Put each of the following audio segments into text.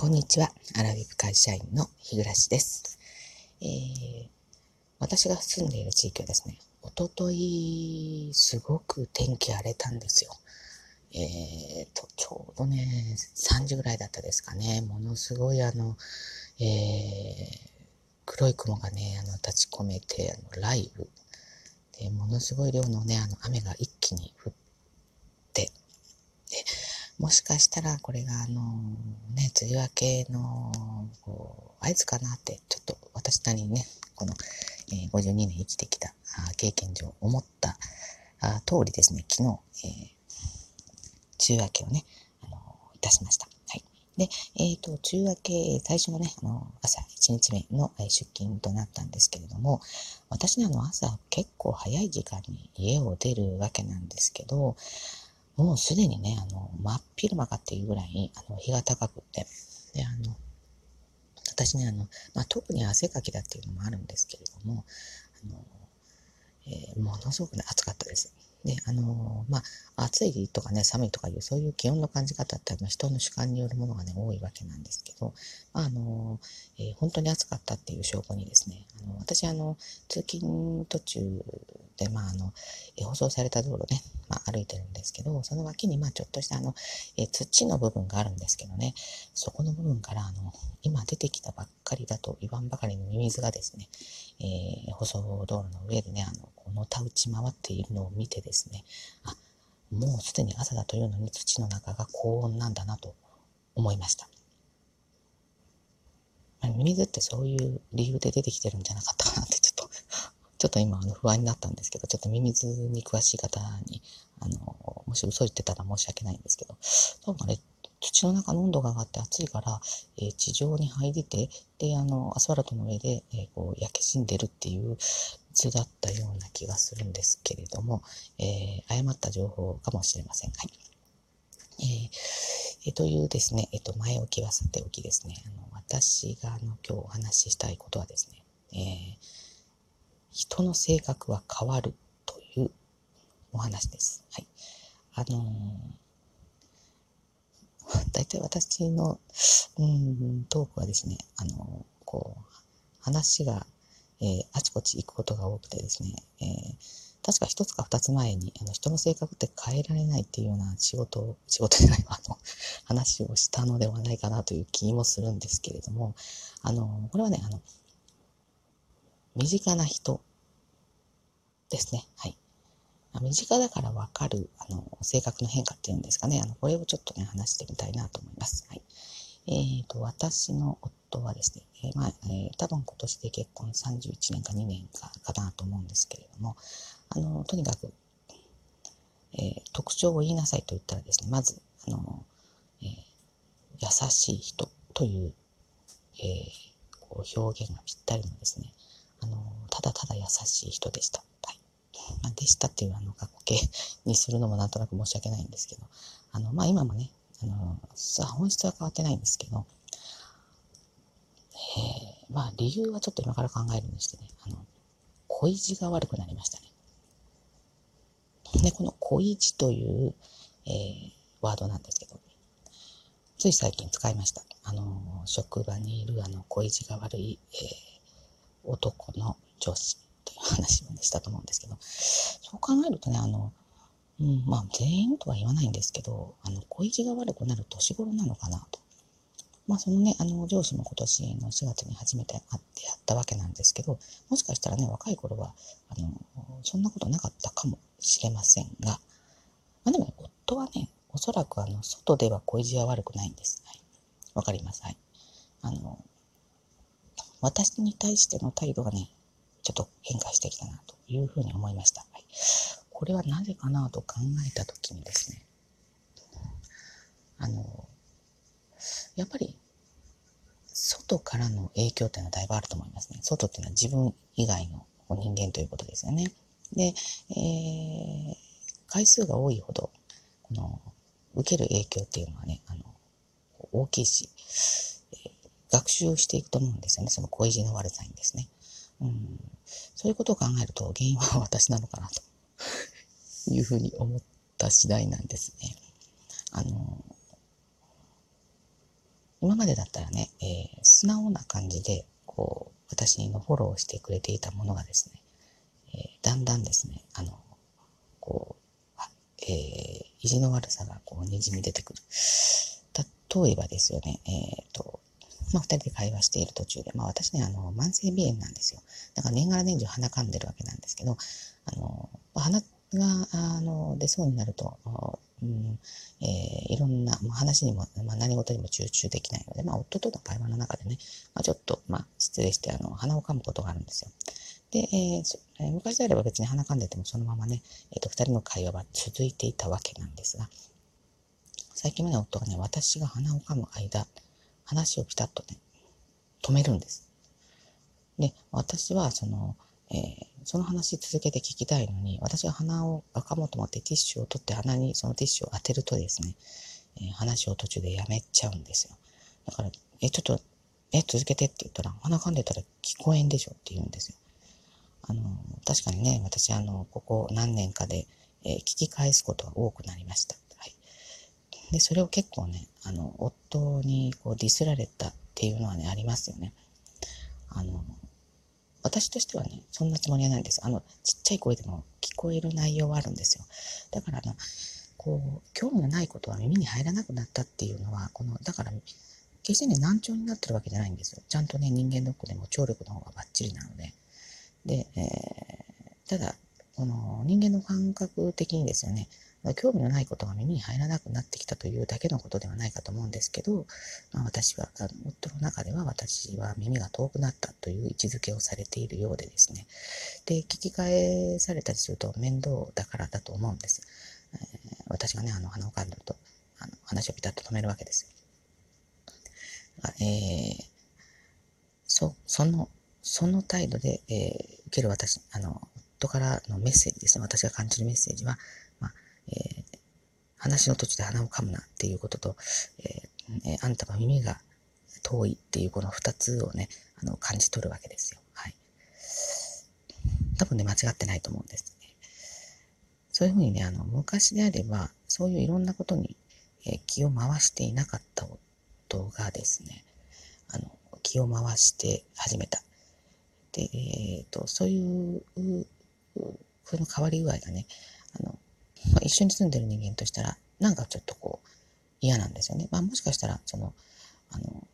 こんにちは。アラビブ会社員の日暮です。えー、私が住んでいる地域はですね、おととい、すごく天気荒れたんですよ。えーと、ちょうどね、3時ぐらいだったですかね。ものすごいあの、えー、黒い雲がね、あの、立ち込めて、あの、雷雨。で、ものすごい量のね、あの、雨が一気に降っ、もしかしたらこれがあの、ね、梅雨明けの、こう、合図かなって、ちょっと私なりにね、この、えー、52年生きてきた経験上思ったあ通りですね、昨日、えー、梅雨明けをね、あの、いたしました。はい。で、えっ、ー、と、梅雨明け、最初のね、あの、朝1日目の出勤となったんですけれども、私ね、あの、朝結構早い時間に家を出るわけなんですけど、もうすでにね、あの、真っ昼間かっていうぐらい、あの、日が高くて、で、あの、私ね、あの、まあ、特に汗かきだっていうのもあるんですけれども、あの、えー、ものすごくね、暑かったです。で、あの、まあ、暑いとかね、寒いとかいう、そういう気温の感じ方って、まあ人の主観によるものがね、多いわけなんですけど、まあ、あのー、えー、本当に暑かったっていう証拠にですね、あの私、あの、通勤途中、まあ、あの、え舗装された道路ね、まあ、歩いてるんですけど、その脇に、まあ、ちょっとした、あの、え土の部分があるんですけどね、そこの部分から、あの、今出てきたばっかりだと言わんばかりのミミズがですね、え舗装道路の上でね、あの、このた打ち回っているのを見てですね、あ、もうすでに朝だというのに土の中が高温なんだなと思いました。ミミズってそういう理由で出てきてるんじゃなかったかなってちょっと今あの不安になったんですけど、ちょっとミミズに詳しい方に、あの、もし嘘言ってたら申し訳ないんですけど、多分あれ、土の中の温度が上がって暑いから、えー、地上に入りて、で、あの、アスファルトの上で、えー、こう、焼け死んでるっていう図だったような気がするんですけれども、えー、誤った情報かもしれません。はい。えーえ、というですね、えっ、と、前置きはさておきですね、あの、私があの、今日お話ししたいことはですね、え人の性格は変わるというお話です。はい。あの 大体私の、うん、トークはですね、あの、こう、話が、えー、あちこち行くことが多くてですね、えー、確か一つか二つ前に、あの、人の性格って変えられないっていうような仕事、仕事じゃない、あの、話をしたのではないかなという気もするんですけれども、あの、これはね、あの、身近な人ですね。はい。身近だからわかる、あの、性格の変化っていうんですかね。あの、これをちょっとね、話してみたいなと思います。はい。えーと、私の夫はですね、えー、まあ、えー、多分今年で結婚31年か2年かかなと思うんですけれども、あの、とにかく、えー、特徴を言いなさいと言ったらですね、まず、あの、えー、優しい人という、えー、こう表現がぴったりのですね、あの、ただただ優しい人でした。はい。まあ、でしたっていうあの、過去形にするのもなんとなく申し訳ないんですけど、あの、まあ、今もね、あの、さ本質は変わってないんですけど、えー、まあ、理由はちょっと今から考えるにしてね、あの、恋路が悪くなりましたね。で、この恋路という、えー、ワードなんですけど、つい最近使いました。あの、職場にいるあの、恋路が悪い、えー、男の上司という話を、ね、したと思うんですけど、そう考えるとね、あの、うん、まあ全員とは言わないんですけど、あの、恋路が悪くなる年頃なのかなと。まあそのね、あの、上司も今年の4月に初めて会ってやったわけなんですけど、もしかしたらね、若い頃は、あの、そんなことなかったかもしれませんが、まあでも、ね、夫はね、おそらくあの、外では恋路は悪くないんです。はい。わかります。はい。あの、私に対しての態度がね、ちょっと変化してきたなというふうに思いました。はい、これはなぜかなと考えたときにですね、あの、やっぱり、外からの影響っていうのはだいぶあると思いますね。外っていうのは自分以外の人間ということですよね。で、えー、回数が多いほど、この、受ける影響っていうのはね、あの、大きいし、学習をしていくと思うんですよね。その恋路の悪さにですね。うん、そういうことを考えると原因は私なのかなと いうふうに思った次第なんですね。あの、今までだったらね、えー、素直な感じで、こう、私のフォローしてくれていたものがですね、えー、だんだんですね、あの、こう、えー、意地の悪さがこう、にじみ出てくる。例えばですよね、えっ、ー、と、まあ、二人で会話している途中で、まあ、私ね、あの、慢性鼻炎なんですよ。だから年がら年中鼻かんでるわけなんですけど、あの、鼻が、あの、出そうになると、うん、えー、いろんな、まあ、話にも、まあ、何事にも集中できないので、まあ、夫との会話の中でね、まあ、ちょっと、まあ、失礼して、あの、鼻をかむことがあるんですよ。で、えーえ、昔であれば別に鼻かんでてもそのままね、えっ、ー、と、二人の会話は続いていたわけなんですが、最近まで夫がね、私が鼻をかむ間、話をピタッとね、止めるんです。で、私は、その、えー、その話続けて聞きたいのに、私が鼻をかもうと思ってティッシュを取って鼻にそのティッシュを当てるとですね、えー、話を途中でやめちゃうんですよ。だから、え、ちょっと、え、続けてって言ったら、鼻かんでたら聞こえんでしょって言うんですよ。あの、確かにね、私、あの、ここ何年かで、え、聞き返すことが多くなりました。で、それを結構ね、あの、夫にこうディスられたっていうのはね、ありますよね。あの、私としてはね、そんなつもりはないんです。あの、ちっちゃい声でも聞こえる内容はあるんですよ。だから、あの、こう、興味のないことは耳に入らなくなったっていうのは、この、だから、決してね、難聴になってるわけじゃないんですよ。ちゃんとね、人間ドックでも聴力の方がバッチリなので。で、えー、ただ、この人間の感覚的にですよね、興味のないことが耳に入らなくなってきたというだけのことではないかと思うんですけど、まあ、私は、あの夫の中では私は耳が遠くなったという位置づけをされているようでですね。で、聞き返されたりすると面倒だからだと思うんです。えー、私がね、あの、鼻をかんでると、あの、話をピタッと止めるわけです。えー、そ、その、その態度で、えー、受ける私、あの、夫からのメッセージですね。私が感じるメッセージは、話の途中で鼻を噛むなっていうことと、えー、あんたは耳が遠いっていうこの二つをね、あの、感じ取るわけですよ。はい。多分ね、間違ってないと思うんです、ね。そういうふうにね、あの、昔であれば、そういういろんなことに、えー、気を回していなかった夫がですね、あの、気を回して始めた。で、えっ、ー、と、そういう、この変わり具合がね、あの、まあ、一緒に住んでる人間としたら、なんかちょっとこう、嫌なんですよね。まあもしかしたら、その、あの、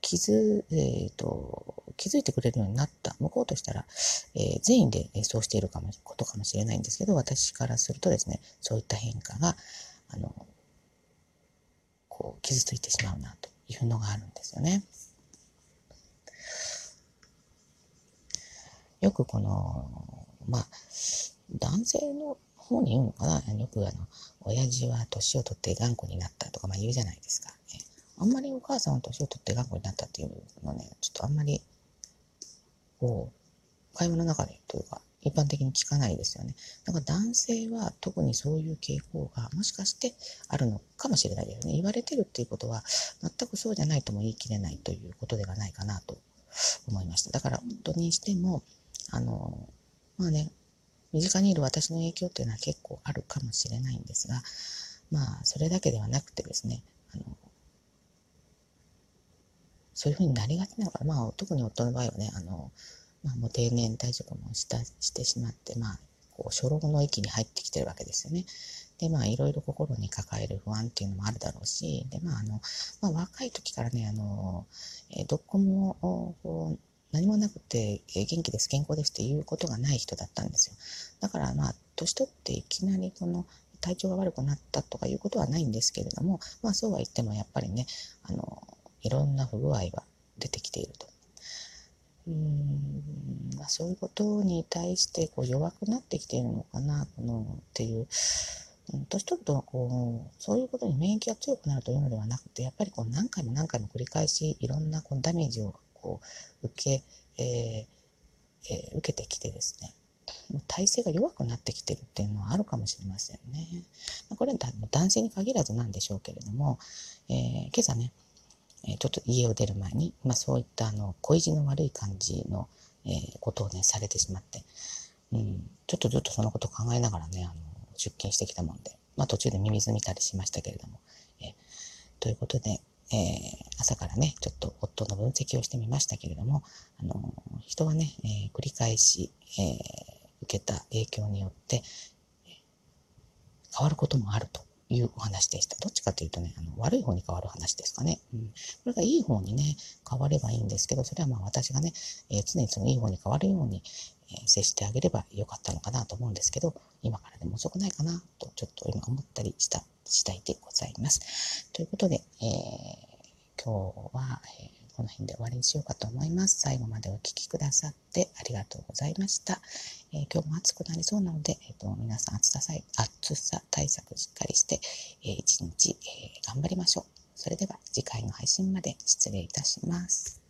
気づ、えっ、ー、と、気づいてくれるようになった、向こうとしたら、えー、全員でそうしているかも、ことかもしれないんですけど、私からするとですね、そういった変化が、あの、こう、傷ついてしまうな、というのがあるんですよね。よくこの、まあ、男性の方に言うのかな？よくあの、親父は年を取って頑固になったとか、まあ言うじゃないですか。ね、あんまりお母さんは年を取って頑固になったっていうのね、ちょっとあんまり、こう、会話の中でというか、一般的に聞かないですよね。だから男性は特にそういう傾向がもしかしてあるのかもしれないですね。言われてるっていうことは全くそうじゃないとも言い切れないということではないかなと思いました。だから夫にしても、あの、まあね、身近にいる私の影響っていうのは結構あるかもしれないんですが、まあ、それだけではなくてですね、あの、そういうふうになりがちなのかな。まあ、特に夫の場合はね、あの、まあ、もう定年退職もしたしてしまって、まあ、こう、初老の域に入ってきてるわけですよね。で、まあ、いろいろ心に抱える不安っていうのもあるだろうし、で、まあ、あの、まあ、若い時からね、あの、え、どこも、何もなくて、え元気です、健康ですっていうことがない人だったんですよ。だからまあ、年取っていきなりこの体調が悪くなったとかいうことはないんですけれども、まあそうは言ってもやっぱりね、あの、いろんな不具合は出てきていると。うん、まあ、そういうことに対してこう弱くなってきているのかな、このっていう。年取るとこう、そういうことに免疫が強くなるというのではなくて、やっぱりこう何回も何回も繰り返しいろんなこうダメージをこう受け、えーえー、受けてきてですね、体勢が弱くなってきてるっていうのはあるかもしれませんね。これは男性に限らずなんでしょうけれども、えー、今朝ね、ちょっと家を出る前に、まあ、そういったあの恋路の悪い感じの、えー、ことをね、されてしまって、うん、ちょっとずっとそのことを考えながらね、あの出勤してきたもんで、まあ、途中でミミズ見たりしましたけれども、え、ということで、えー、朝からね、ちょっと夫の分析をしてみましたけれども、あの、人はね、えー、繰り返し、え、受けた影響によって、変わることもあるというお話でした。どっちかというとね、あの悪い方に変わる話ですかね。うん。これがいい方にね、変わればいいんですけど、それはまあ私がね、えー、常にそのいい方に変わるように、えー、接してあげればよかったのかなと思うんですけど、今からでも遅くないかなとちょっと今思ったりした次第でございます。ということで、えー、今日は、えこの辺で終わりにしようかと思います。最後までお聴きくださってありがとうございました。えー、今日も暑くなりそうなので、えーと、皆さん暑ささ暑さ対策しっかりして、えー、一日、え、頑張りましょう。それでは次回の配信まで失礼いたします。